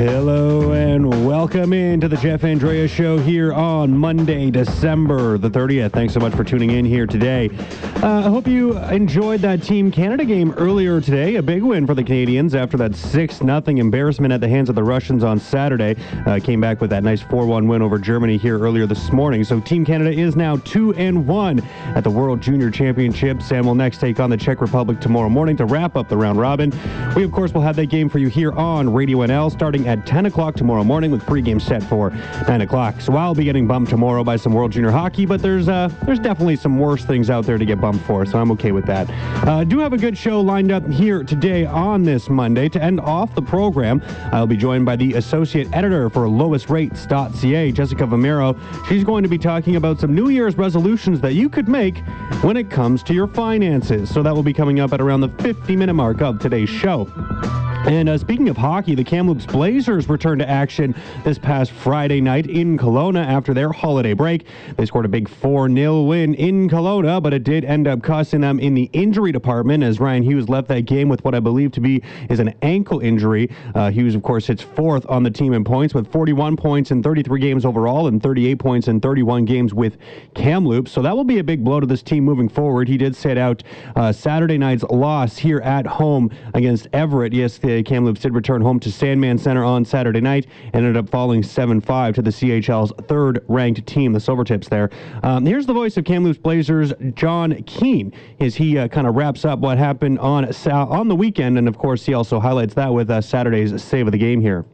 Hello and welcome into the Jeff Andrea Show here on Monday, December the 30th. Thanks so much for tuning in here today. Uh, I hope you enjoyed that Team Canada game earlier today. A big win for the Canadians after that 6 0 embarrassment at the hands of the Russians on Saturday. Uh, came back with that nice 4 1 win over Germany here earlier this morning. So Team Canada is now 2 and 1 at the World Junior Championships and will next take on the Czech Republic tomorrow morning to wrap up the round robin. We, of course, will have that game for you here on Radio NL starting at 10 o'clock tomorrow morning with pregame set for 9 o'clock. So I'll be getting bumped tomorrow by some World Junior Hockey, but there's uh, there's definitely some worse things out there to get bumped for, so I'm okay with that. Uh, do have a good show lined up here today on this Monday. To end off the program, I'll be joined by the associate editor for lowestrates.ca, Jessica Vomiero. She's going to be talking about some New Year's resolutions that you could make when it comes to your finances. So that will be coming up at around the 50 minute mark of today's show. And uh, speaking of hockey, the Kamloops Blazers returned to action this past Friday night in Kelowna after their holiday break. They scored a big 4 0 win in Kelowna, but it did end up costing them in the injury department as Ryan Hughes left that game with what I believe to be is an ankle injury. Uh, Hughes, of course, hits fourth on the team in points with 41 points in 33 games overall and 38 points in 31 games with Kamloops. So that will be a big blow to this team moving forward. He did sit out uh, Saturday night's loss here at home against Everett. Yes, Kamloops did return home to Sandman Center on Saturday night and ended up falling 7 5 to the CHL's third ranked team, the Silvertips there. Um, here's the voice of Kamloops Blazers, John Keane, as he uh, kind of wraps up what happened on, on the weekend. And of course, he also highlights that with uh, Saturday's save of the game here.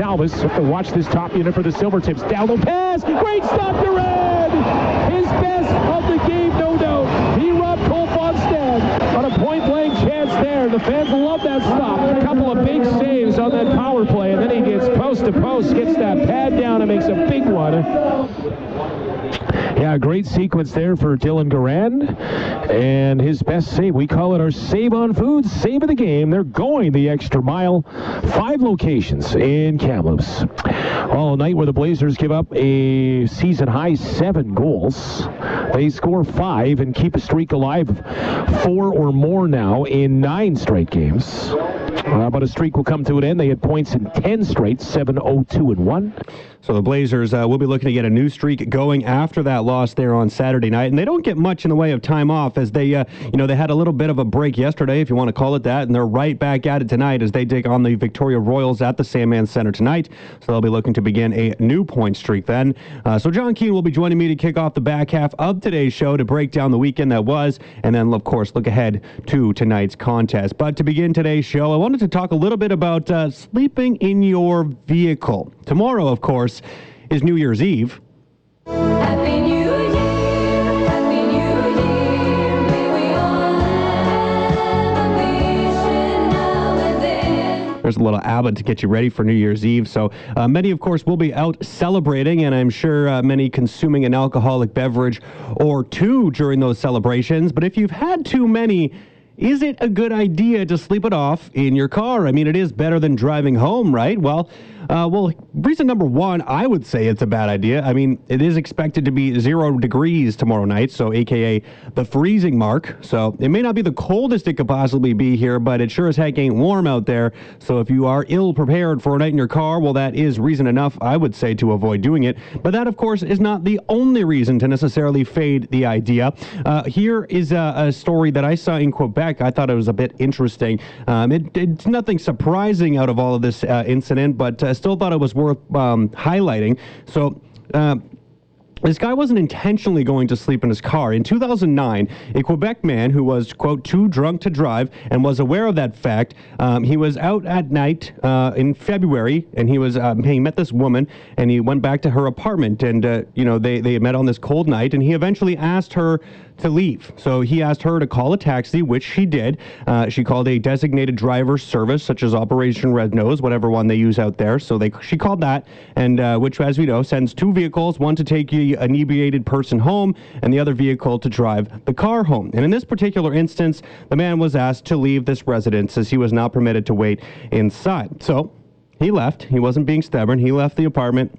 Goncalves, watch this top unit for the Silvertips. Down pass, great stop Garand! His best of the game, no doubt. He robbed Cole Fonstad on a point-blank chance there. The fans love that stop. A couple of big saves on that power play, and then he gets post to post, gets that pad down, and makes a big one. Yeah, great sequence there for Dylan Garand. And his best save, we call it our Save on food, Save of the Game. They're going the extra mile. Five locations in Kamloops. All night where the Blazers give up a season high seven goals. They score five and keep a streak alive four or more now in nine straight games. Uh, but a streak will come to an end. They had points in 10 straight, 7 0 2 and 1. So the Blazers uh, will be looking to get a new streak going after that loss there on Saturday night, and they don't get much in the way of time off as they, uh, you know, they had a little bit of a break yesterday, if you want to call it that, and they're right back at it tonight as they take on the Victoria Royals at the Sandman Center tonight. So they'll be looking to begin a new point streak then. Uh, so John Keane will be joining me to kick off the back half of today's show to break down the weekend that was, and then of course look ahead to tonight's contest. But to begin today's show, I wanted to talk a little bit about uh, sleeping in your vehicle. Tomorrow, of course, is New Year's Eve. Happy New Year, Happy New Year, may we all have a vision now and then. There's a little ABBA to get you ready for New Year's Eve. So uh, many, of course, will be out celebrating, and I'm sure uh, many consuming an alcoholic beverage or two during those celebrations. But if you've had too many, is it a good idea to sleep it off in your car? I mean, it is better than driving home, right? Well, uh, well, reason number one, I would say it's a bad idea. I mean, it is expected to be zero degrees tomorrow night, so AKA the freezing mark. So it may not be the coldest it could possibly be here, but it sure as heck ain't warm out there. So if you are ill prepared for a night in your car, well, that is reason enough, I would say, to avoid doing it. But that, of course, is not the only reason to necessarily fade the idea. Uh, here is a, a story that I saw in Quebec. I thought it was a bit interesting. Um, it, it's nothing surprising out of all of this uh, incident, but uh, still thought it was worth um, highlighting. So. Uh, this guy wasn't intentionally going to sleep in his car. In 2009, a Quebec man who was, quote, too drunk to drive and was aware of that fact, um, he was out at night uh, in February and he was, um, he met this woman and he went back to her apartment and, uh, you know, they, they met on this cold night and he eventually asked her to leave. So he asked her to call a taxi, which she did. Uh, she called a designated driver service, such as Operation Red Nose, whatever one they use out there. So they she called that, and uh, which, as we know, sends two vehicles, one to take the inebriated person home, and the other vehicle to drive the car home. And in this particular instance, the man was asked to leave this residence as he was not permitted to wait inside. So he left. He wasn't being stubborn. He left the apartment.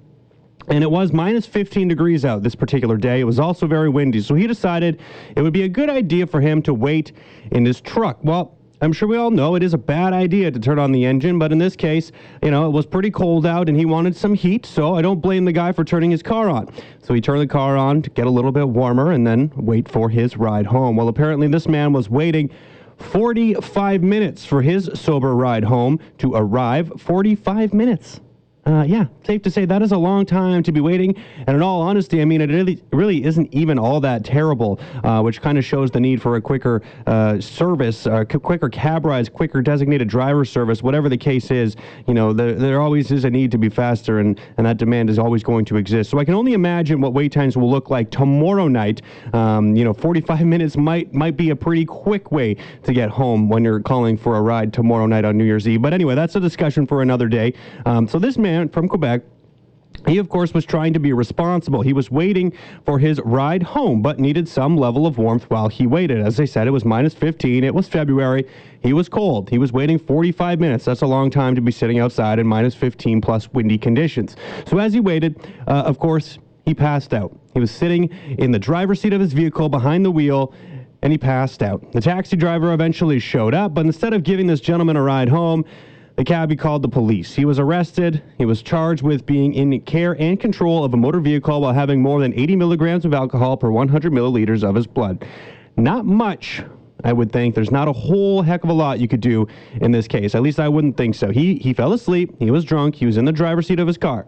And it was minus 15 degrees out this particular day. It was also very windy. So he decided it would be a good idea for him to wait in his truck. Well, I'm sure we all know it is a bad idea to turn on the engine, but in this case, you know, it was pretty cold out and he wanted some heat, so I don't blame the guy for turning his car on. So he turned the car on to get a little bit warmer and then wait for his ride home. Well, apparently this man was waiting 45 minutes for his sober ride home to arrive. 45 minutes. Uh, yeah, safe to say that is a long time to be waiting. And in all honesty, I mean, it really, really isn't even all that terrible, uh, which kind of shows the need for a quicker uh, service, uh, qu- quicker cab rides, quicker designated driver service, whatever the case is. You know, there, there always is a need to be faster, and, and that demand is always going to exist. So I can only imagine what wait times will look like tomorrow night. Um, you know, 45 minutes might might be a pretty quick way to get home when you're calling for a ride tomorrow night on New Year's Eve. But anyway, that's a discussion for another day. Um, so this man from Quebec. He, of course, was trying to be responsible. He was waiting for his ride home, but needed some level of warmth while he waited. As I said, it was minus 15. It was February. He was cold. He was waiting 45 minutes. That's a long time to be sitting outside in minus 15 plus windy conditions. So as he waited, uh, of course, he passed out. He was sitting in the driver's seat of his vehicle behind the wheel and he passed out. The taxi driver eventually showed up, but instead of giving this gentleman a ride home, the cabbie called the police. He was arrested. He was charged with being in care and control of a motor vehicle while having more than 80 milligrams of alcohol per 100 milliliters of his blood. Not much, I would think. There's not a whole heck of a lot you could do in this case. At least I wouldn't think so. He he fell asleep. He was drunk. He was in the driver's seat of his car.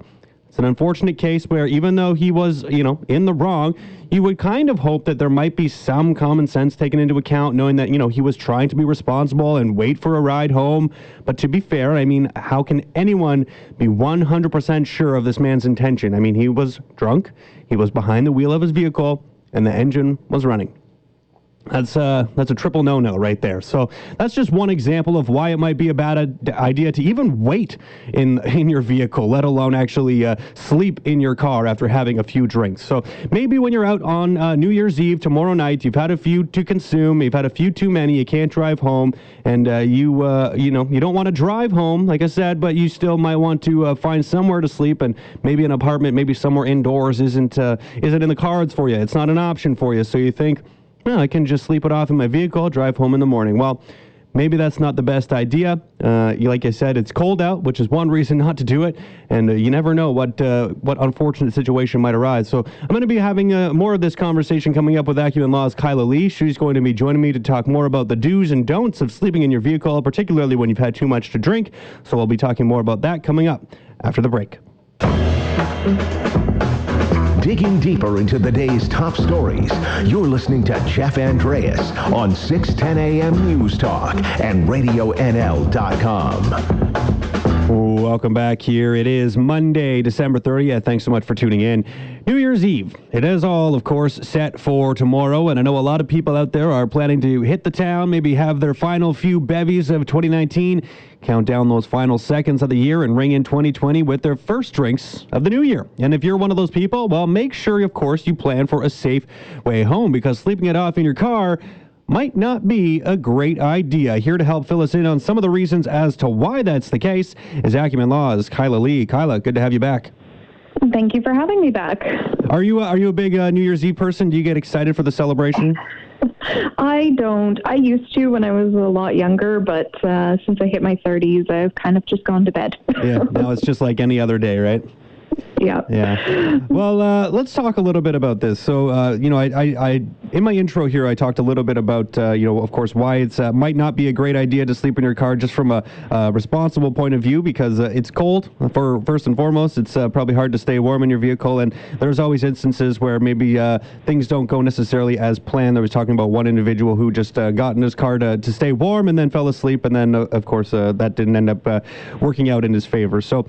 It's an unfortunate case where even though he was, you know, in the wrong, you would kind of hope that there might be some common sense taken into account, knowing that, you know, he was trying to be responsible and wait for a ride home. But to be fair, I mean, how can anyone be 100% sure of this man's intention? I mean, he was drunk, he was behind the wheel of his vehicle, and the engine was running. That's uh, that's a triple no-no right there. So that's just one example of why it might be a bad idea to even wait in in your vehicle, let alone actually uh, sleep in your car after having a few drinks. So maybe when you're out on uh, New Year's Eve tomorrow night, you've had a few to consume, you've had a few too many, you can't drive home, and uh, you uh, you know you don't want to drive home, like I said, but you still might want to uh, find somewhere to sleep, and maybe an apartment, maybe somewhere indoors isn't isn't in the cards for you. It's not an option for you. So you think. Well, I can just sleep it off in my vehicle, drive home in the morning. Well, maybe that's not the best idea. Uh, like I said, it's cold out, which is one reason not to do it, and uh, you never know what uh, what unfortunate situation might arise. So I'm going to be having uh, more of this conversation coming up with Acumen Law's Kyla Lee. She's going to be joining me to talk more about the do's and don'ts of sleeping in your vehicle, particularly when you've had too much to drink. So we'll be talking more about that coming up after the break. Digging deeper into the day's top stories, you're listening to Jeff Andreas on 610 AM News Talk and RadioNL.com. Welcome back here. It is Monday, December 30th. Thanks so much for tuning in. New Year's Eve. It is all, of course, set for tomorrow, and I know a lot of people out there are planning to hit the town, maybe have their final few bevies of 2019, count down those final seconds of the year, and ring in 2020 with their first drinks of the new year. And if you're one of those people, well, make sure, of course, you plan for a safe way home because sleeping it off in your car might not be a great idea. Here to help fill us in on some of the reasons as to why that's the case is Acumen Law's Kyla Lee. Kyla, good to have you back. Thank you for having me back. Are you are you a big uh, New Year's Eve person? Do you get excited for the celebration? I don't. I used to when I was a lot younger, but uh, since I hit my 30s, I've kind of just gone to bed. yeah, now it's just like any other day, right? Yeah. Yeah. Well, uh, let's talk a little bit about this. So, uh, you know, I, I, I, in my intro here, I talked a little bit about, uh, you know, of course, why it's uh, might not be a great idea to sleep in your car, just from a responsible point of view, because uh, it's cold. For first and foremost, it's uh, probably hard to stay warm in your vehicle, and there's always instances where maybe things don't go necessarily as planned. I was talking about one individual who just got in his car to, to stay warm and then fell asleep, and then, of course, that didn't end up working out in his favor. So,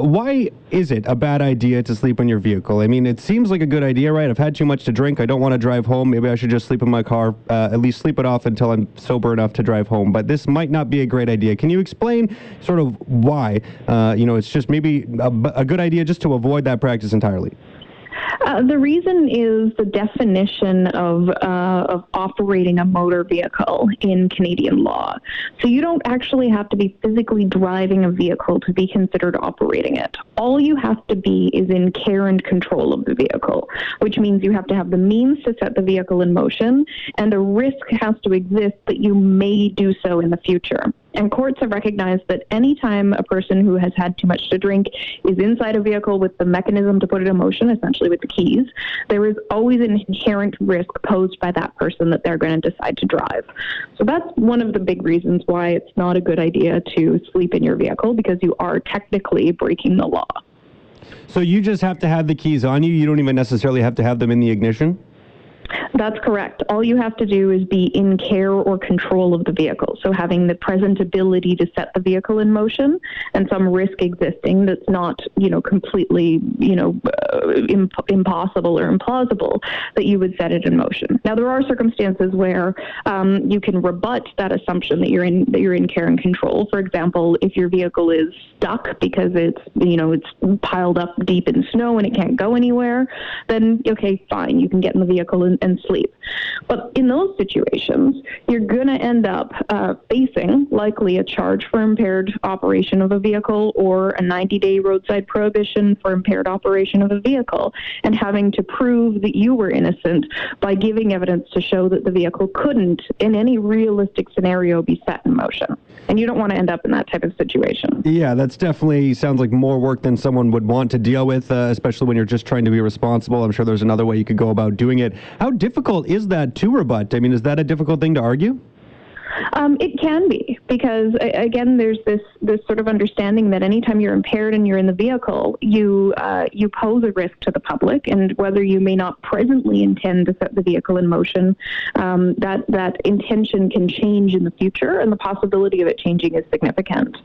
why is it a bad idea to sleep in your vehicle? I mean, it seems like a good idea, right? I've had too much to drink. I don't want to drive home. Maybe I should just sleep in my car, uh, at least sleep it off until I'm sober enough to drive home. But this might not be a great idea. Can you explain sort of why? Uh, you know, it's just maybe a, a good idea just to avoid that practice entirely. Uh, the reason is the definition of, uh, of operating a motor vehicle in Canadian law. So you don't actually have to be physically driving a vehicle to be considered operating it. All you have to be is in care and control of the vehicle, which means you have to have the means to set the vehicle in motion, and a risk has to exist that you may do so in the future. And courts have recognized that anytime a person who has had too much to drink is inside a vehicle with the mechanism to put it in motion, essentially with the keys, there is always an inherent risk posed by that person that they're going to decide to drive. So that's one of the big reasons why it's not a good idea to sleep in your vehicle because you are technically breaking the law. So you just have to have the keys on you. You don't even necessarily have to have them in the ignition. That's correct. All you have to do is be in care or control of the vehicle. So having the present ability to set the vehicle in motion and some risk existing that's not, you know, completely, you know, uh, imp- impossible or implausible that you would set it in motion. Now there are circumstances where um, you can rebut that assumption that you're in that you're in care and control. For example, if your vehicle is stuck because it's, you know, it's piled up deep in snow and it can't go anywhere, then okay, fine, you can get in the vehicle and, and sleep. But in those situations, you're going to end up uh, facing likely a charge for impaired operation of a vehicle or a 90 day roadside prohibition for impaired operation of a vehicle and having to prove that you were innocent by giving evidence to show that the vehicle couldn't, in any realistic scenario, be set in motion. And you don't want to end up in that type of situation. Yeah, that's definitely sounds like more work than someone would want to deal with, uh, especially when you're just trying to be responsible. I'm sure there's another way you could go about doing it. How difficult is that to rebut? I mean, is that a difficult thing to argue? Um, it can be because again, there's this this sort of understanding that anytime you're impaired and you're in the vehicle, you uh, you pose a risk to the public, and whether you may not presently intend to set the vehicle in motion, um, that that intention can change in the future, and the possibility of it changing is significant.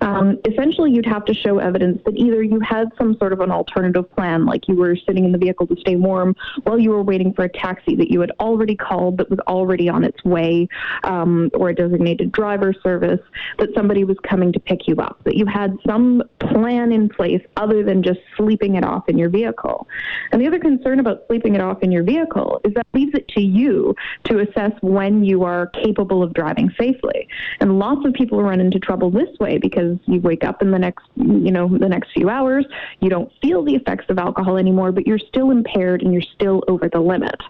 Um, essentially, you'd have to show evidence that either you had some sort of an alternative plan, like you were sitting in the vehicle to stay warm while you were waiting for a taxi that you had already called that was already on its way, um, or a designated driver service, that somebody was coming to pick you up, that you had some plan in place other than just sleeping it off in your vehicle. And the other concern about sleeping it off in your vehicle is that leaves it to you to assess when you are capable of driving safely. And lots of people run into trouble this way because you wake up in the next, you know, the next few hours, you don't feel the effects of alcohol anymore, but you're still impaired and you're still over the limit.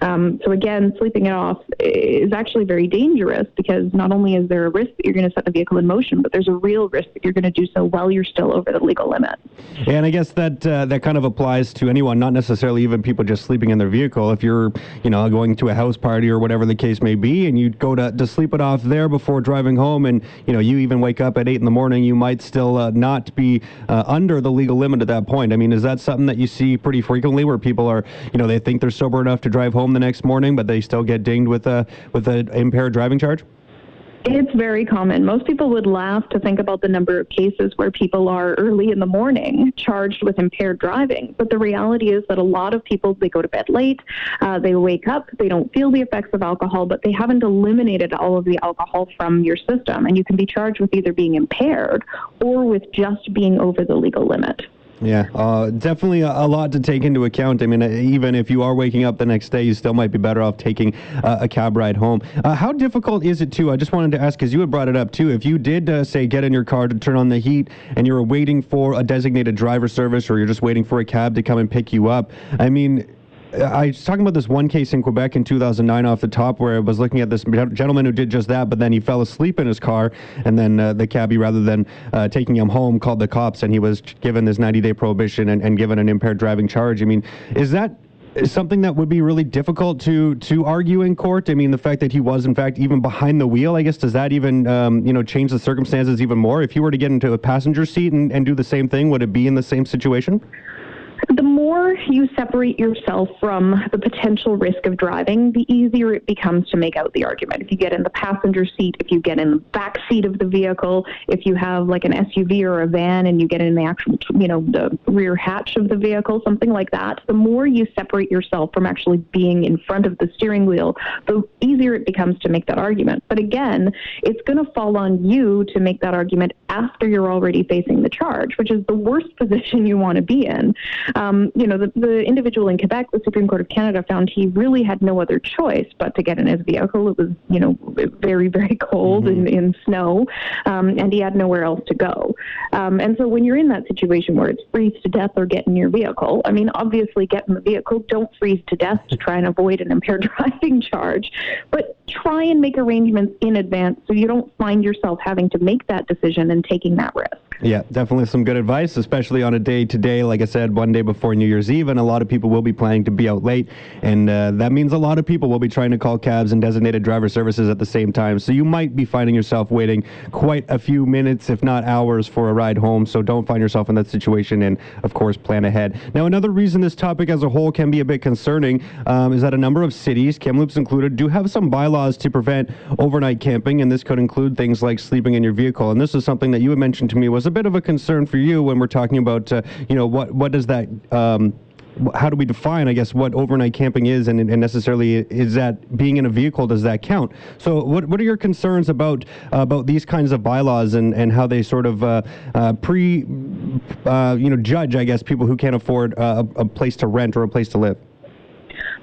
Um, so again, sleeping it off is actually very dangerous because not only is there a risk that you're going to set the vehicle in motion, but there's a real risk that you're going to do so while you're still over the legal limit. And I guess that uh, that kind of applies to anyone, not necessarily even people just sleeping in their vehicle. If you're, you know, going to a house party or whatever the case may be, and you go to, to sleep it off there before driving home, and you know you even wake up at eight in the morning, you might still uh, not be uh, under the legal limit at that point. I mean, is that something that you see pretty frequently, where people are, you know, they think they're sober enough to drive home the next morning, but they still get dinged with a with an impaired driving charge? It's very common. Most people would laugh to think about the number of cases where people are early in the morning charged with impaired driving. But the reality is that a lot of people, they go to bed late, uh, they wake up, they don't feel the effects of alcohol, but they haven't eliminated all of the alcohol from your system. And you can be charged with either being impaired or with just being over the legal limit. Yeah, uh, definitely a, a lot to take into account. I mean, uh, even if you are waking up the next day, you still might be better off taking uh, a cab ride home. Uh, how difficult is it too? I just wanted to ask because you had brought it up too. If you did uh, say get in your car to turn on the heat, and you were waiting for a designated driver service, or you're just waiting for a cab to come and pick you up, I mean. I was talking about this one case in Quebec in 2009 off the top where I was looking at this gentleman who did just that, but then he fell asleep in his car, and then uh, the cabbie, rather than uh, taking him home, called the cops, and he was given this 90-day prohibition and, and given an impaired driving charge. I mean, is that something that would be really difficult to to argue in court? I mean, the fact that he was in fact even behind the wheel, I guess, does that even um, you know change the circumstances even more? If you were to get into a passenger seat and, and do the same thing, would it be in the same situation? The more you separate yourself from the potential risk of driving, the easier it becomes to make out the argument. If you get in the passenger seat, if you get in the back seat of the vehicle, if you have like an SUV or a van and you get in the actual, you know, the rear hatch of the vehicle, something like that, the more you separate yourself from actually being in front of the steering wheel, the easier it becomes to make that argument. But again, it's going to fall on you to make that argument after you're already facing the charge, which is the worst position you want to be in. Um, you know, the, the individual in Quebec, the Supreme Court of Canada found he really had no other choice but to get in his vehicle. It was, you know, very, very cold in, in snow, um, and he had nowhere else to go. Um, and so when you're in that situation where it's freeze to death or get in your vehicle, I mean, obviously get in the vehicle. Don't freeze to death to try and avoid an impaired driving charge, but try and make arrangements in advance so you don't find yourself having to make that decision and taking that risk. Yeah, definitely some good advice, especially on a day to day, like I said, one day before New Year's Eve, and a lot of people will be planning to be out late, and uh, that means a lot of people will be trying to call cabs and designated driver services at the same time. So you might be finding yourself waiting quite a few minutes, if not hours, for a ride home. So don't find yourself in that situation, and of course, plan ahead. Now, another reason this topic as a whole can be a bit concerning um, is that a number of cities, Kamloops included, do have some bylaws to prevent overnight camping, and this could include things like sleeping in your vehicle. And this is something that you had mentioned to me was a bit of a concern for you when we're talking about, uh, you know, what what does that um, how do we define, I guess, what overnight camping is, and, and necessarily is that being in a vehicle does that count? So, what what are your concerns about uh, about these kinds of bylaws and, and how they sort of uh, uh, pre, uh, you know, judge, I guess, people who can't afford a, a place to rent or a place to live?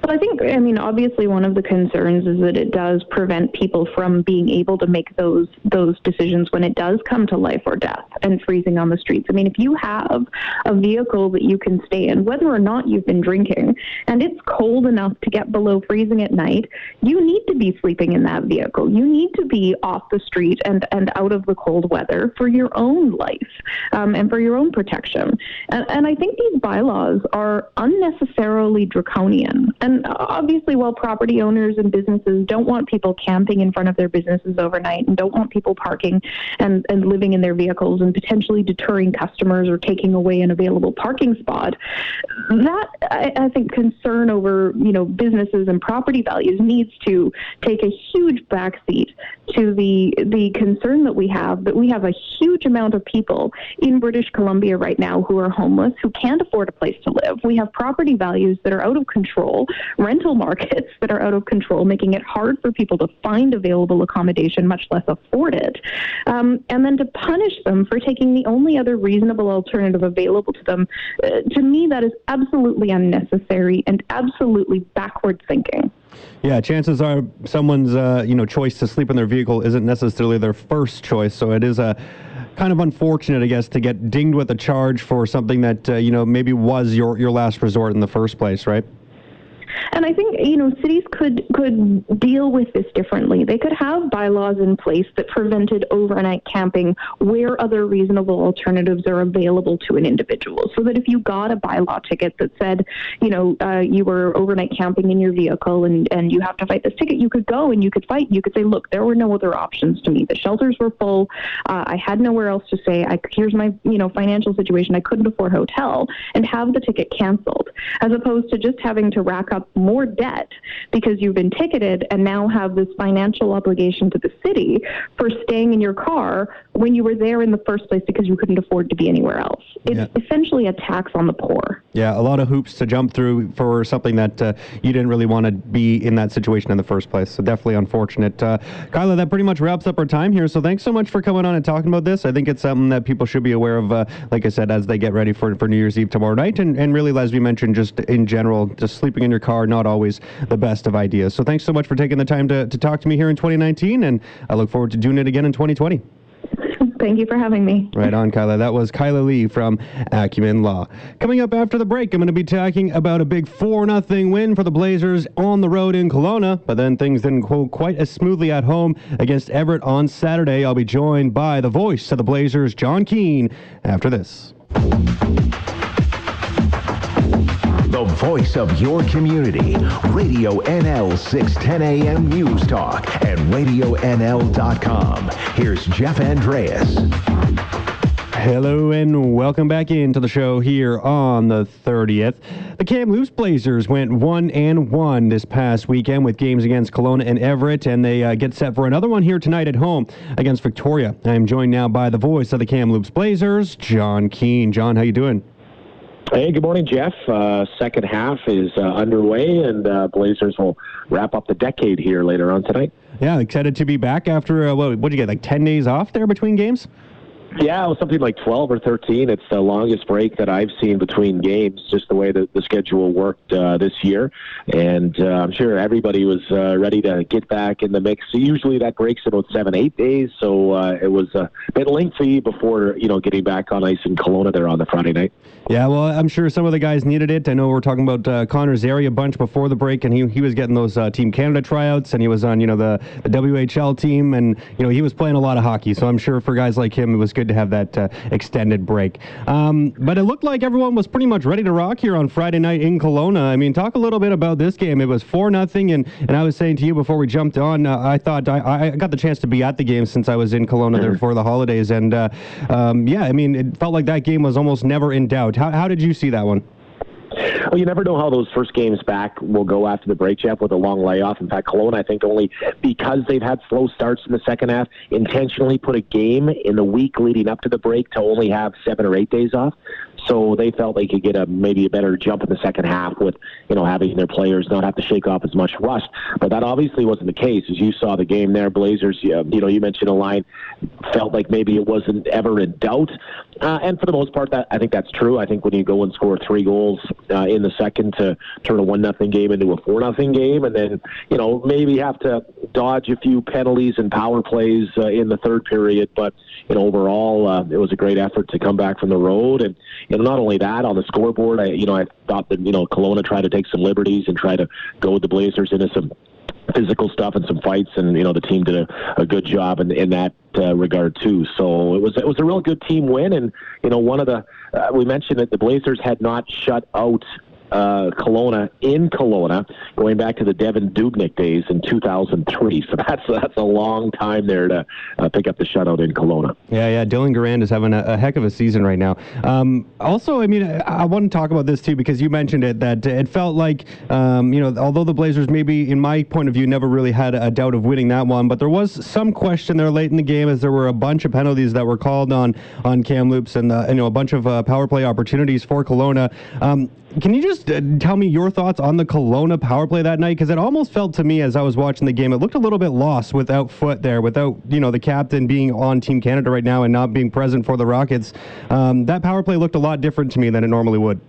But I think, I mean, obviously, one of the concerns is that it does prevent people from being able to make those those decisions when it does come to life or death and freezing on the streets. I mean, if you have a vehicle that you can stay in, whether or not you've been drinking, and it's cold enough to get below freezing at night, you need to be sleeping in that vehicle. You need to be off the street and and out of the cold weather for your own life um, and for your own protection. And, and I think these bylaws are unnecessarily draconian. And obviously, while property owners and businesses don't want people camping in front of their businesses overnight and don't want people parking and, and living in their vehicles and potentially deterring customers or taking away an available parking spot, that I, I think concern over you know businesses and property values needs to take a huge backseat to the the concern that we have that we have a huge amount of people in British Columbia right now who are homeless who can't afford a place to live. We have property values that are out of control, rental markets that are out of control, making it hard for people to find available accommodation, much less afford it. Um, and then to punish them for taking the only other reasonable alternative available to them, uh, to me, that is absolutely unnecessary and absolutely backward thinking. Yeah, chances are someone's uh, you know choice to sleep in their vehicle isn't necessarily their first choice, so it is a kind of unfortunate, I guess, to get dinged with a charge for something that uh, you know maybe was your your last resort in the first place, right? And I think you know cities could could deal with this differently. They could have bylaws in place that prevented overnight camping where other reasonable alternatives are available to an individual. So that if you got a bylaw ticket that said, you know, uh, you were overnight camping in your vehicle and and you have to fight this ticket, you could go and you could fight. You could say, look, there were no other options to me. The shelters were full. Uh, I had nowhere else to stay. I, here's my you know financial situation. I couldn't afford a hotel and have the ticket canceled, as opposed to just having to rack up more debt because you've been ticketed and now have this financial obligation to the city for staying in your car when you were there in the first place because you couldn't afford to be anywhere else. It's Yeah. essentially a tax on the poor. Yeah, a lot of hoops to jump through for something that uh, you didn't really want to be in that situation in the first place. So definitely unfortunate. Uh, Kyla, that pretty much wraps up our time here. So thanks so much for coming on and talking about this. I think it's something that people should be aware of, uh, like I said, as they get ready for, for New Year's Eve tomorrow night. And, and really, as we mentioned, just in general, just sleeping in your car, not always the best of ideas. So thanks so much for taking the time to, to talk to me here in 2019. And I look forward to doing it again in 2020. Thank you for having me. Right on, Kyla. That was Kyla Lee from Acumen Law. Coming up after the break, I'm going to be talking about a big 4 0 win for the Blazers on the road in Kelowna. But then things didn't go quite as smoothly at home against Everett on Saturday. I'll be joined by the voice of the Blazers, John Keane, after this. Voice of your community. Radio NL 610 AM News Talk and RadioNL.com. Here's Jeff Andreas. Hello and welcome back into the show here on the 30th. The Kamloops Blazers went 1 and 1 this past weekend with games against Kelowna and Everett and they uh, get set for another one here tonight at home against Victoria. I am joined now by the voice of the Kamloops Blazers, John Keane. John, how you doing? Hey, good morning, Jeff. Uh, second half is uh, underway, and uh, Blazers will wrap up the decade here later on tonight. Yeah, excited to be back after uh, what? What did you get? Like 10 days off there between games? Yeah, it was something like 12 or 13. It's the longest break that I've seen between games, just the way that the schedule worked uh, this year. And uh, I'm sure everybody was uh, ready to get back in the mix. Usually that breaks about seven, eight days. So uh, it was a bit lengthy before, you know, getting back on ice in Kelowna there on the Friday night. Yeah, well, I'm sure some of the guys needed it. I know we are talking about uh, Connor Zary a bunch before the break, and he, he was getting those uh, Team Canada tryouts, and he was on, you know, the, the WHL team, and, you know, he was playing a lot of hockey. So I'm sure for guys like him, it was good to have that uh, extended break. Um, but it looked like everyone was pretty much ready to rock here on Friday night in Kelowna. I mean, talk a little bit about this game. It was 4 nothing, and, and I was saying to you before we jumped on, uh, I thought I, I got the chance to be at the game since I was in Kelowna there before the holidays, and uh, um, yeah, I mean, it felt like that game was almost never in doubt. How, how did you see that one? Well, you never know how those first games back will go after the break, Jeff, with a long layoff. In fact, Kelowna, I think, only because they've had slow starts in the second half, intentionally put a game in the week leading up to the break to only have seven or eight days off. So they felt they could get a maybe a better jump in the second half with you know having their players not have to shake off as much rust. But that obviously wasn't the case. As you saw the game there, Blazers. You know, you mentioned a line felt like maybe it wasn't ever in doubt, uh, and for the most part, that I think that's true. I think when you go and score three goals uh, in the second to turn a one nothing game into a four nothing game, and then you know maybe have to dodge a few penalties and power plays uh, in the third period, but you know overall uh, it was a great effort to come back from the road and. And not only that, on the scoreboard, I you know I thought that you know Kelowna tried to take some liberties and try to go with the Blazers into some physical stuff and some fights, and you know the team did a, a good job in, in that uh, regard too. So it was it was a real good team win, and you know one of the uh, we mentioned that the Blazers had not shut out uh, Kelowna in Kelowna, going back to the Devan Dubnyk days in 2003. So that's that's a long time there to uh, pick up the shutout in Kelowna. Yeah, yeah. Dylan Garand is having a, a heck of a season right now. Um, also, I mean, I, I want to talk about this too because you mentioned it that it felt like, um, you know, although the Blazers maybe, in my point of view, never really had a doubt of winning that one, but there was some question there late in the game as there were a bunch of penalties that were called on on Kamloops and uh, you know a bunch of uh, power play opportunities for Kelowna. Um, can you just uh, tell me your thoughts on the Kelowna power play that night? Because it almost felt to me as I was watching the game, it looked a little bit lost without Foote there, without you know the captain being on Team Canada right now and not being present for the Rockets. Um, that power play looked a lot different to me than it normally would.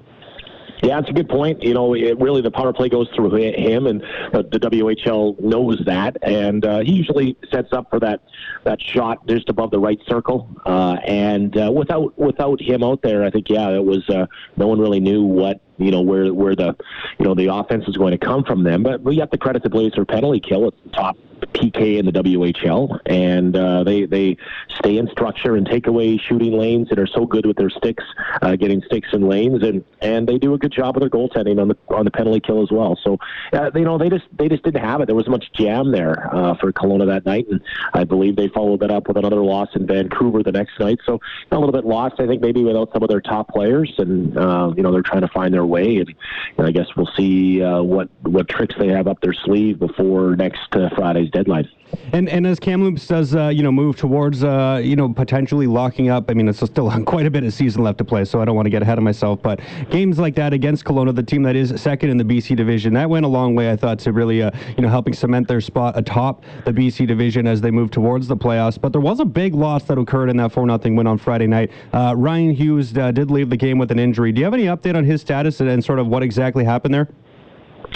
Yeah, it's a good point. You know, it, really the power play goes through him, and uh, the WHL knows that, and uh, he usually sets up for that that shot just above the right circle. Uh, and uh, without without him out there, I think yeah, it was uh, no one really knew what you know where where the you know the offense is going to come from them. But we have to credit the Blazer penalty kill. It's the top PK in the WHL, and uh, they they stay in structure and take away shooting lanes and are so good with their sticks, uh, getting sticks in lanes, and and they do a good job of their goaltending on the on the penalty kill as well. So uh, you know they just they just didn't have it. There was much jam there uh, for Kelowna that night, and I believe they followed that up with another loss in Vancouver the next night. So a little bit lost, I think, maybe without some of their top players, and uh, you know they're trying to find their way, and, and I guess we'll see uh, what what tricks they have up their sleeve before next uh, Friday's deadline. And and as Kamloops does, uh, you know, move towards, uh, you know, potentially locking up. I mean, it's still quite a bit of season left to play, so I don't want to get ahead of myself. But games like that against Kelowna, the team that is second in the BC division, that went a long way, I thought, to really, uh, you know, helping cement their spot atop the BC division as they move towards the playoffs. But there was a big loss that occurred in that four 0 win on Friday night. Uh, Ryan Hughes uh, did leave the game with an injury. Do you have any update on his status and, sort of what exactly happened there?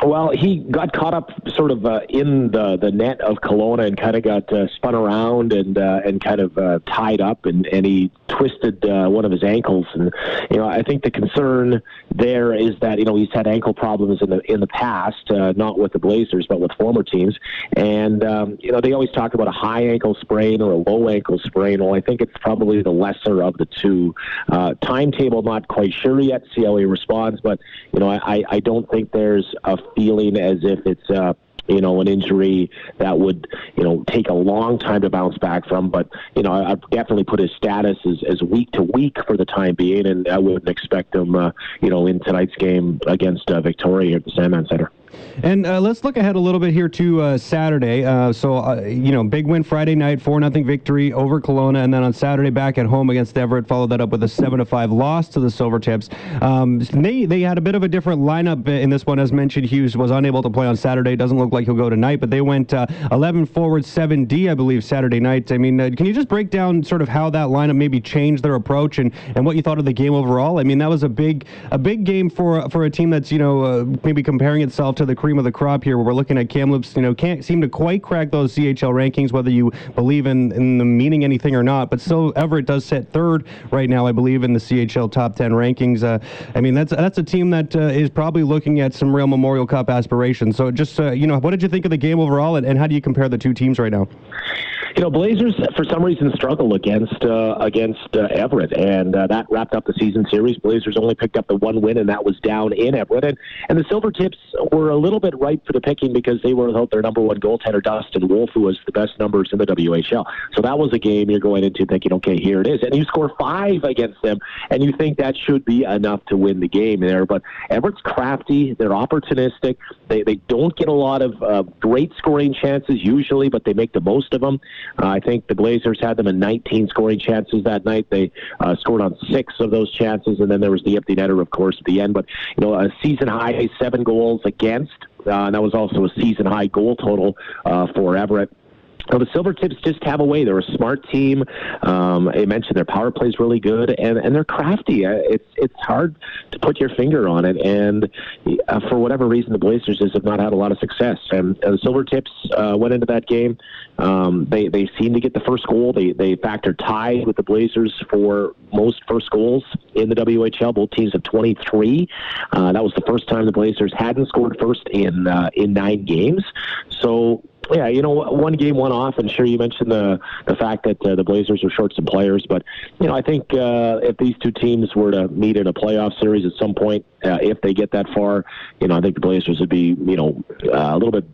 Well, he got caught up sort of uh, in the, the net of Kelowna and kind of got uh, spun around and uh, and kind of uh, tied up, and, and he twisted uh, one of his ankles. And you know, I think the concern there is that you know he's had ankle problems in the in the past, uh, not with the Blazers, but with former teams. And um, you know, they always talk about a high ankle sprain or a low ankle sprain. Well, I think it's probably the lesser of the two. Uh, timetable, not quite sure yet. See how he responds, but you know, I I don't think there's a feeling as if it's uh, you know an injury that would you know take a long time to bounce back from. But you know, I, I've definitely put his status as, as week to week for the time being, and I wouldn't expect him uh, you know in tonight's game against uh, Victoria at the Sandman Center. And uh, let's look ahead a little bit here to uh, Saturday. Uh, so, uh, you know, big win Friday night, 4 nothing victory over Kelowna. And then on Saturday, back at home against Everett, followed that up with a 7 to 5 loss to the Silvertips. Um, they, they had a bit of a different lineup in this one. As mentioned, Hughes was unable to play on Saturday. Doesn't look like he'll go tonight, but they went uh, 11 forward, 7D, I believe, Saturday night. I mean, uh, can you just break down sort of how that lineup maybe changed their approach and, and what you thought of the game overall? I mean, that was a big a big game for for a team that's you know maybe comparing itself to the cream of the crop here. Where we're looking at Kamloops, you know, can't seem to quite crack those CHL rankings, whether you believe in in them meaning anything or not. But still, Everett does sit third right now, I believe, in the CHL top ten rankings. Uh, I mean, that's that's a team that uh, is probably looking at some real Memorial Cup aspirations. So just uh, you know, what did you think of the game overall, and, and how do you compare the two teams right now? You know, Blazers for some reason struggle against uh, against uh, Everett, and uh, that wrapped up the season series. Blazers only picked up the one win, and that was down in Everett. And, and the Silver Tips were a little bit ripe for the picking because they were without their number one goaltender, Dustin Wolf, who was the best numbers in the WHL. So that was a game you're going into thinking, okay, here it is, and you score five against them, and you think that should be enough to win the game there. But Everett's crafty, they're opportunistic, they they don't get a lot of uh, great scoring chances usually, but they make the most of them. Uh, I think the Blazers had them in 19 scoring chances that night. They uh, scored on six of those chances, and then there was the empty netter, of course, at the end. But you know, a season high seven goals against. Uh, and that was also a season high goal total uh, for Everett. Well, the Silvertips just have a way. They're a smart team. Um, I mentioned their power play is really good, and, and they're crafty. Uh, It's it's hard to put your finger on it, and uh, for whatever reason, the Blazers just have not had a lot of success. And, and the Silvertips uh, went into that game. Um, they they seemed to get the first goal. They they factored tied with the Blazers for most first goals in the WHL. Both teams have 23. Uh, that was the first time the Blazers hadn't scored first in uh, in nine games. So yeah, you know, one game, one off, and sure, you mentioned the the fact that uh, the Blazers are short some players, but you know, I think uh, if these two teams were to meet in a playoff series at some point, uh, if they get that far, you know, I think the Blazers would be, you know, uh, a little bit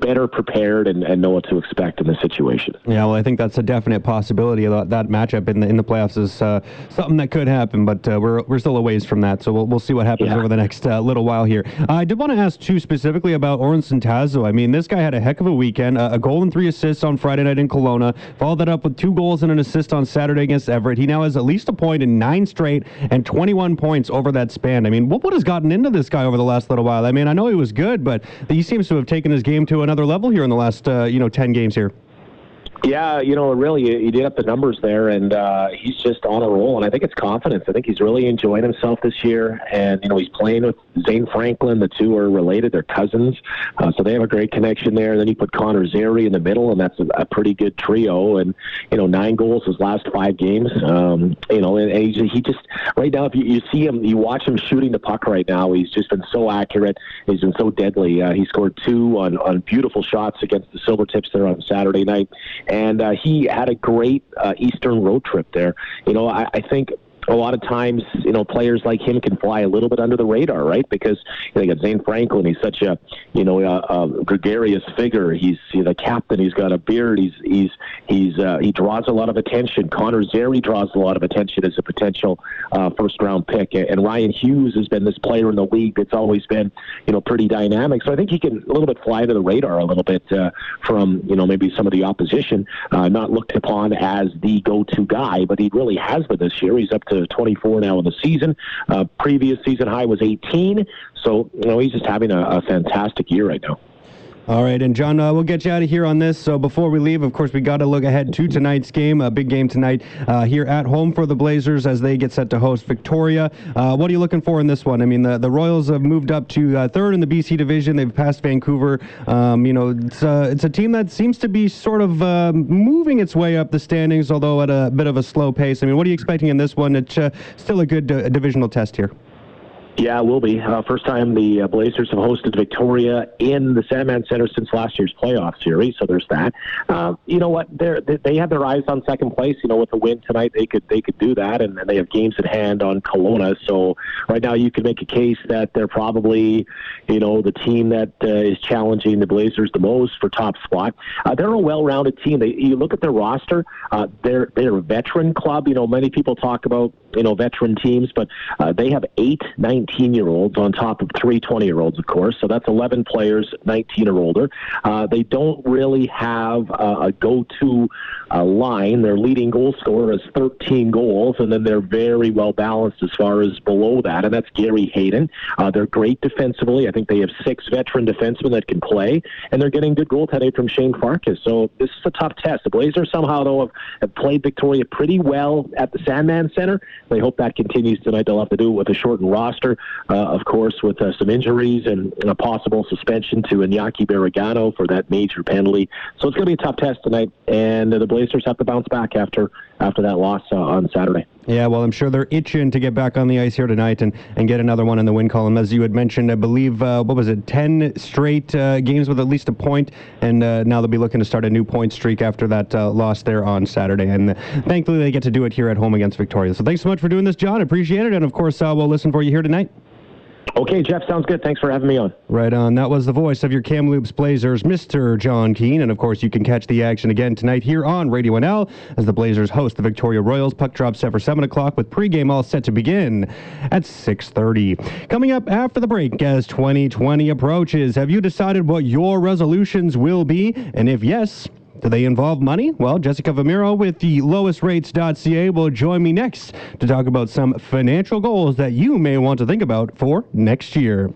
better prepared and, and know what to expect in this situation. Yeah, well, I think that's a definite possibility. That, that matchup in the in the playoffs is uh, something that could happen, but uh, we're we're still a ways from that. So we'll, we'll see what happens Yeah. over the next uh, little while here. I did want to ask too specifically about Orrin Centazzo. I mean, this guy had a heck of a weekend. Uh, a goal and three assists on Friday night in Kelowna. Followed that up with two goals and an assist on Saturday against Everett. He now has at least a point in nine straight and 21 points over that span. I mean, what what has gotten into this guy over the last little while? I mean, I know he was good, but he seems to have taken his game to another level here in the last uh, you know 10 games here. Yeah, you know, really, you did up the numbers there, and uh, he's just on a roll. And I think it's confidence. I think he's really enjoying himself this year. And you know, he's playing with Zane Franklin. The two are related; they're cousins, uh, so they have a great connection there. And then you put Connor Zary in the middle, and that's a, a pretty good trio. And you know, nine goals his last five games. Um, you know, and, and he, he just right now, if you, you see him, you watch him shooting the puck right now. He's just been so accurate. He's been so deadly. Uh, he scored two on on beautiful shots against the Silvertips there on Saturday night and uh, he had a great uh, Eastern road trip there. You know, I, I think a lot of times, you know, players like him can fly a little bit under the radar, right? Because you know, you got Zane Franklin. He's such a, you know, a, a gregarious figure. He's, he's the captain. He's got a beard. He's he's he's uh, he draws a lot of attention. Connor Zary draws a lot of attention as a potential uh, first round pick. And Ryan Hughes has been this player in the league that's always been, you know, pretty dynamic. So I think he can a little bit fly under the radar a little bit uh, from, you know, maybe some of the opposition. Uh, not looked upon as the go-to guy, but he really has been this year. He's up to 24 now in the season. Uh, previous season high was 18. So, you know, he's just having a, a fantastic year right now. All right, and John, uh, we'll get you out of here on this. So before we leave, of course, we got to look ahead to tonight's game, a big game tonight uh, here at home for the Blazers as they get set to host Victoria. Uh, what are you looking for in this one? I mean, the, the Royals have moved up to uh, third in the BC division. They've passed Vancouver. Um, you know, it's, it's a team that seems to be sort of uh, moving its way up the standings, although at a bit of a slow pace. I mean, what are you expecting in this one? It's uh, still a good divisional test here. Yeah, it will be. Uh, first time the uh, Blazers have hosted Victoria in the Sandman Center since last year's playoff series, so there's that. Uh, you know what? They're, they they have their eyes on second place. You know, with the win tonight, they could they could do that, and, and they have games at hand on Kelowna. So right now, you could make a case that they're probably, you know, the team that uh, is challenging the Blazers the most for top spot. Uh, they're a well-rounded team. They, you look at their roster; uh, they're they're a veteran club. You know, many people talk about you know veteran teams, but uh, they have eight 19 19 year olds on top of three 20 year olds, of course. So that's 11 players, 19 or older. Uh, they don't really have uh, a go to uh, line. Their leading goal scorer has 13 goals, and then they're very well balanced as far as below that, and that's Gary Hayden. Uh, they're great defensively. I think they have six veteran defensemen that can play, and they're getting good goaltending from Shane Farkas. So this is a tough test. The Blazers somehow, though, have, have played Victoria pretty well at the Sandman Center. They hope that continues tonight. They'll have to do it with a shortened roster, uh, of course, with uh, some injuries and, a possible suspension to Iñaki Baragano for that major penalty. So it's going to be a tough test tonight, and the Blazers have to bounce back after after that loss uh, on Saturday. Yeah, well, I'm sure they're itching to get back on the ice here tonight and, and get another one in the win column. As you had mentioned, I believe, uh, what was it, 10 straight uh, games with at least a point, and uh, now they'll be looking to start a new point streak after that uh, loss there on Saturday. And uh, thankfully, they get to do it here at home against Victoria. So thanks so much for doing this, John. Appreciate it. And of course, uh, we'll listen for you here tonight. Okay, Jeff, sounds good. Thanks for having me on. Right on. That was the voice of your Kamloops Blazers, Mr. John Keen. And of course, you can catch the action again tonight here on Radio NL as the Blazers host the Victoria Royals. Puck drops set for 7 o'clock with pregame all set to begin at 6.30. Coming up after the break as 2020 approaches, have you decided what your resolutions will be? And if yes, do they involve money? Well, Jessica Vomiero with the lowestrates.ca will join me next to talk about some financial goals that you may want to think about for next year.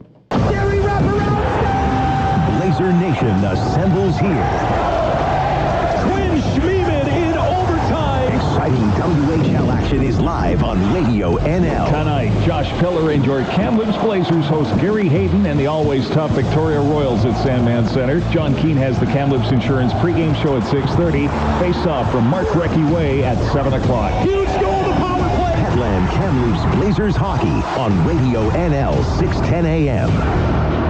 Blazer Nation assembles here. Quinn Schmiemann in overtime. Exciting WHL action is live on Radio NL. Tonight, Josh Pillar and your Kamloops Blazers host Gary Hayden and the always tough Victoria Royals at Sandman Center. John Keen has the Kamloops Insurance pregame show at 6.30. Face-off from Mark Recchi Way at 7 o'clock. Huge goal, the power play. Petland Kamloops Blazers hockey on Radio NL 610 AM.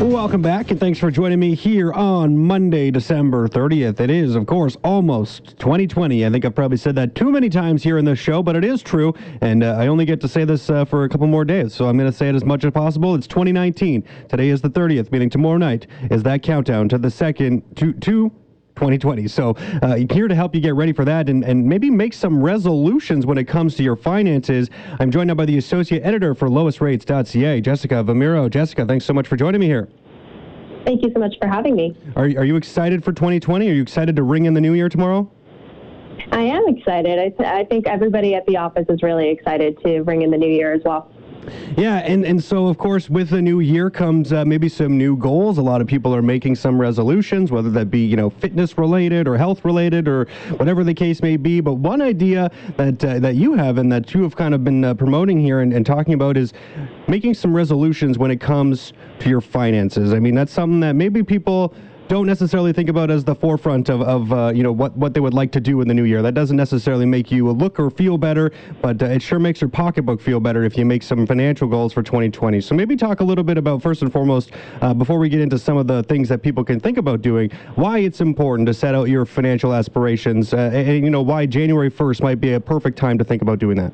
Welcome back, and thanks for joining me here on Monday, December 30th. It is, of course, almost 2020. I think I've probably said that too many times here in this show, but it is true, and uh, I only get to say this uh, for a couple more days, so I'm going to say it as much as possible. It's 2019. Today is the 30th, meaning tomorrow night is that countdown to the second, to, to 2020. So uh, here to help you get ready for that and, and maybe make some resolutions when it comes to your finances. I'm joined now by the associate editor for lowestrates.ca, Jessica Vomiero. Jessica, thanks so much for joining me here. Thank you so much for having me. Are, are you excited for 2020? Are you excited to ring in the new year tomorrow? I am excited. I, th- I think everybody at the office is really excited to ring in the new year as well. Yeah, and, and so of course with the new year comes uh, maybe some new goals. A lot of people are making some resolutions, whether that be you know fitness related or health related or whatever the case may be. But one idea that uh, that you have and that you have kind of been uh, promoting here and, and talking about is making some resolutions when it comes to your finances. I mean that's something that maybe people don't necessarily think about as the forefront of, of uh, you know what, what they would like to do in the new year. That doesn't necessarily make you look or feel better, but uh, it sure makes your pocketbook feel better if you make some financial goals for 2020. So maybe talk a little bit about first and foremost, uh, before we get into some of the things that people can think about doing, why it's important to set out your financial aspirations, uh, and, and you know why January 1st might be a perfect time to think about doing that.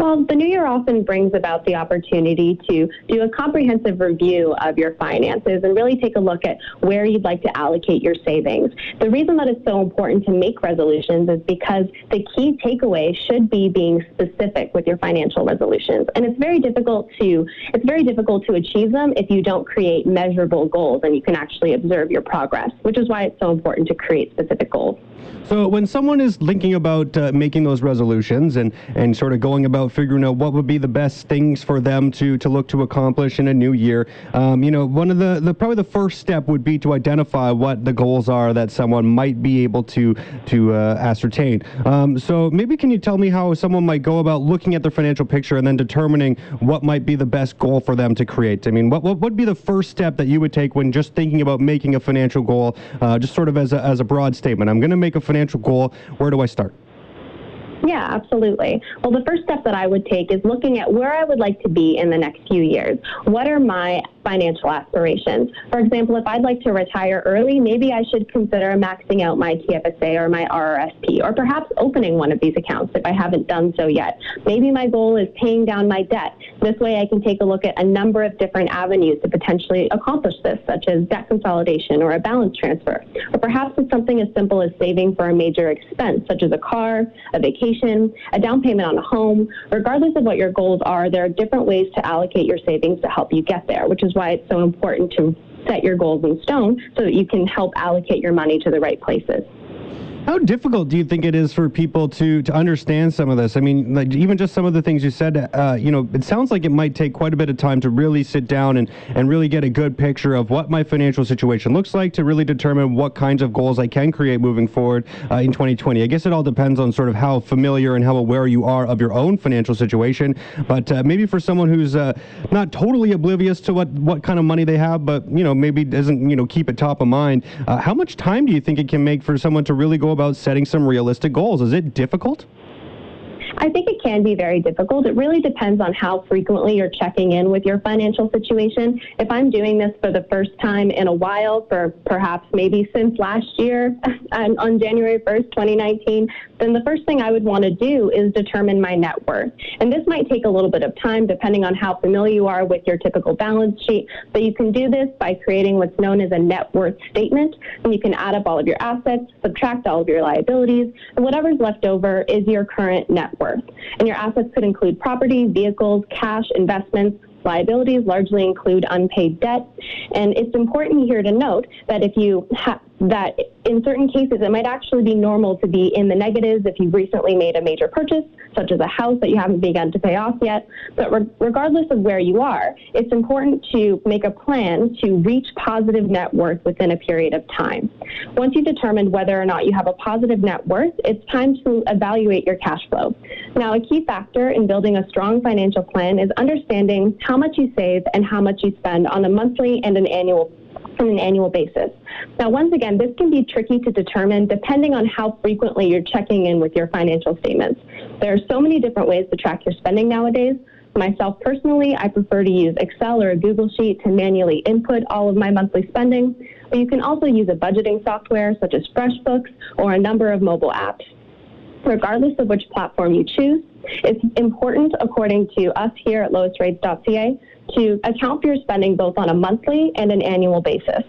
Well, the new year often brings about the opportunity to do a comprehensive review of your finances and really take a look at where you'd like to allocate your savings. The reason that it's so important to make resolutions is because the key takeaway should be being specific with your financial resolutions. And it's very difficult to it's very difficult to achieve them if you don't create measurable goals and you can actually observe your progress, which is why it's so important to create specific goals. So when someone is thinking about uh, making those resolutions and, and sort of going about figuring out what would be the best things for them to, to look to accomplish in a new year, um, you know, one of the, the probably the first step would be to identify what the goals are that someone might be able to to uh, ascertain. Um, so maybe can you tell me how someone might go about looking at their financial picture and then determining what might be the best goal for them to create? I mean, what, what would be the first step that you would take when just thinking about making a financial goal, uh, just sort of as a, as a broad statement? I'm going to make a financial goal. Where do I start? Yeah, absolutely. Well, the first step that I would take is looking at where I would like to be in the next few years. What are my financial aspirations. For example, if I'd like to retire early, maybe I should consider maxing out my TFSA or my RRSP, or perhaps opening one of these accounts if I haven't done so yet. Maybe my goal is paying down my debt. This way I can take a look at a number of different avenues to potentially accomplish this, such as debt consolidation or a balance transfer. Or perhaps it's something as simple as saving for a major expense, such as a car, a vacation, a down payment on a home. Regardless of what your goals are, there are different ways to allocate your savings to help you get there, which is why it's so important to set your goals in stone so that you can help allocate your money to the right places. How difficult do you think it is for people to to understand some of this? I mean, like even just some of the things you said. Uh, you know, it sounds like it might take quite a bit of time to really sit down and and really get a good picture of what my financial situation looks like to really determine what kinds of goals I can create moving forward uh, in 2020. I guess it all depends on sort of how familiar and how aware you are of your own financial situation. But uh, maybe for someone who's uh, not totally oblivious to what what kind of money they have, but you know maybe doesn't you know keep it top of mind. Uh, how much time do you think it can make for someone to really go about setting some realistic goals? Is it difficult? I think it can be very difficult. It really depends on how frequently you're checking in with your financial situation. If I'm doing this for the first time in a while, for perhaps maybe since last year on January 1st, 2019, then the first thing I would want to do is determine my net worth. And this might take a little bit of time depending on how familiar you are with your typical balance sheet, but you can do this by creating what's known as a net worth statement. And you can add up all of your assets, subtract all of your liabilities, and whatever's left over is your current net worth. And your assets could include property, vehicles, cash, investments, liabilities largely include unpaid debt. And it's important here to note that if you ha- that in certain cases it might actually be normal to be in the negatives if you've recently made a major purchase, such as a house that you haven't begun to pay off yet. But re- regardless of where you are, it's important to make a plan to reach positive net worth within a period of time. Once you've determined whether or not you have a positive net worth, it's time to evaluate your cash flow. Now, a key factor in building a strong financial plan is understanding how much you save and how much you spend on a monthly and an annual on an annual basis. Now, once again, this can be tricky to determine depending on how frequently you're checking in with your financial statements. There are so many different ways to track your spending nowadays. Myself personally, I prefer to use Excel or a Google Sheet to manually input all of my monthly spending. But you can also use a budgeting software such as FreshBooks or a number of mobile apps. Regardless of which platform you choose, it's important, according to us here at lowestrates.ca, to account for your spending both on a monthly and an annual basis.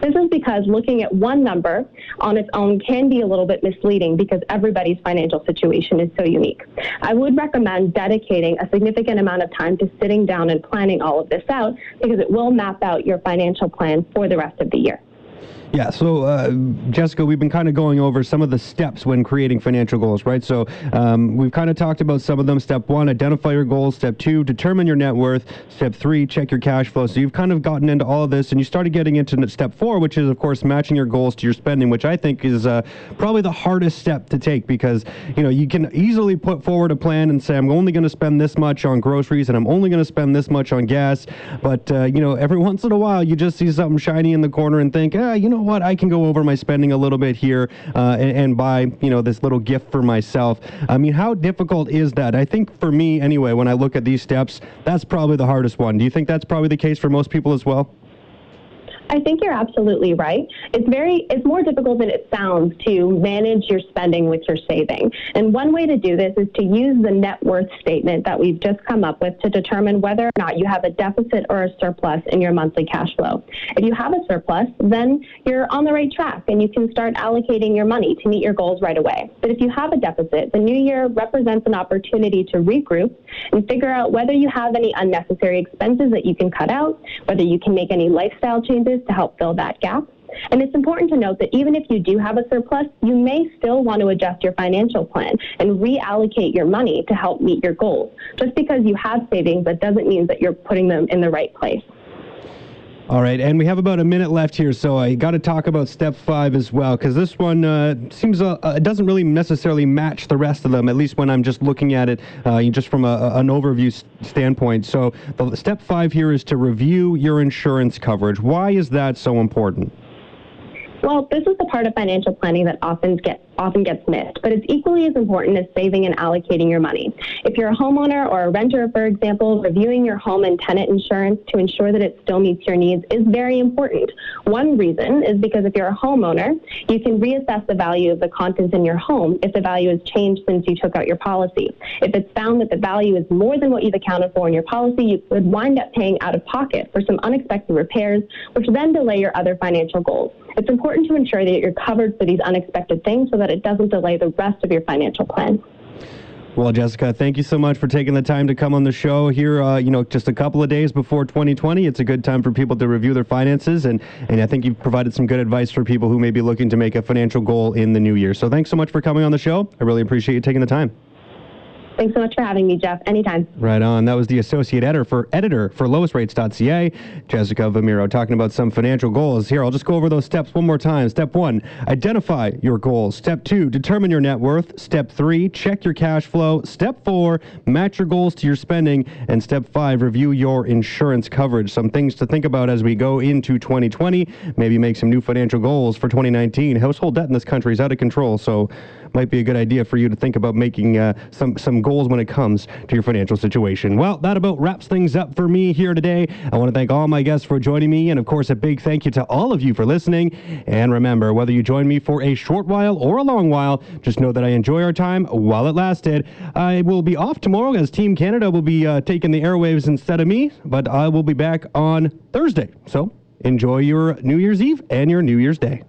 This is because looking at one number on its own can be a little bit misleading because everybody's financial situation is so unique. I would recommend dedicating a significant amount of time to sitting down and planning all of this out because it will map out your financial plan for the rest of the year. Yeah, so uh, Jessica, we've been kind of going over some of the steps when creating financial goals, right? So um, we've kind of talked about some of them. Step one, identify your goals. Step two, determine your net worth. Step three, check your cash flow. So you've kind of gotten into all of this, and you started getting into step four, which is, of course, matching your goals to your spending, which I think is uh, probably the hardest step to take because you know you can easily put forward a plan and say I'm only going to spend this much on groceries and I'm only going to spend this much on gas, but uh, you know every once in a while you just see something shiny in the corner and think, ah, you know what, I can go over my spending a little bit here uh, and, and buy, you know, this little gift for myself. I mean, how difficult is that? I think for me, anyway, when I look at these steps, that's probably the hardest one. Do you think that's probably the case for most people as well? I think you're absolutely right. It's very, it's more difficult than it sounds to manage your spending with your saving. And one way to do this is to use the net worth statement that we've just come up with to determine whether or not you have a deficit or a surplus in your monthly cash flow. If you have a surplus, then you're on the right track and you can start allocating your money to meet your goals right away. But if you have a deficit, the new year represents an opportunity to regroup and figure out whether you have any unnecessary expenses that you can cut out, whether you can make any lifestyle changes to help fill that gap. And it's important to note that even if you do have a surplus, you may still want to adjust your financial plan and reallocate your money to help meet your goals. Just because you have savings, that doesn't mean that you're putting them in the right place. All right, and we have about a minute left here, so I got to talk about step five as well, because this one uh, seems uh, uh, it doesn't really necessarily match the rest of them, at least when I'm just looking at it, uh, just from a, an overview standpoint. So, the step five here is to review your insurance coverage. Why is that so important? Well, this is the part of financial planning that often gets often gets missed, but it's equally as important as saving and allocating your money. If you're a homeowner or a renter, for example, reviewing your home and tenant insurance to ensure that it still meets your needs is very important. One reason is because if you're a homeowner, you can reassess the value of the contents in your home if the value has changed since you took out your policy. If it's found that the value is more than what you've accounted for in your policy, you could wind up paying out of pocket for some unexpected repairs, which then delay your other financial goals. It's important to ensure that you're covered for these unexpected things so that it doesn't delay the rest of your financial plan. Well, Jessica, thank you so much for taking the time to come on the show here. Uh, you know, just a couple of days before 2020, it's a good time for people to review their finances, and and I think you've provided some good advice for people who may be looking to make a financial goal in the new year. So thanks so much for coming on the show. I really appreciate you taking the time. Thanks so much for having me, Jeff. Anytime. Right on. That was the associate editor for editor for lowestrates.ca, Jessica Vomiero, talking about some financial goals. Here, I'll just go over those steps one more time. Step one, identify your goals. Step two, determine your net worth. Step three, check your cash flow. Step four, match your goals to your spending. And step five, review your insurance coverage. Some things to think about as we go into 2020. Maybe make some new financial goals for 2019. Household debt in this country is out of control, so might be a good idea for you to think about making uh, some some goals when it comes to your financial situation. Well, that about wraps things up for me here today. I want to thank all my guests for joining me, and of course, a big thank you to all of you for listening. And remember, whether you join me for a short while or a long while, just know that I enjoy our time while it lasted. I will be off tomorrow as Team Canada will be uh, taking the airwaves instead of me, but I will be back on Thursday. So enjoy your New Year's Eve and your New Year's Day.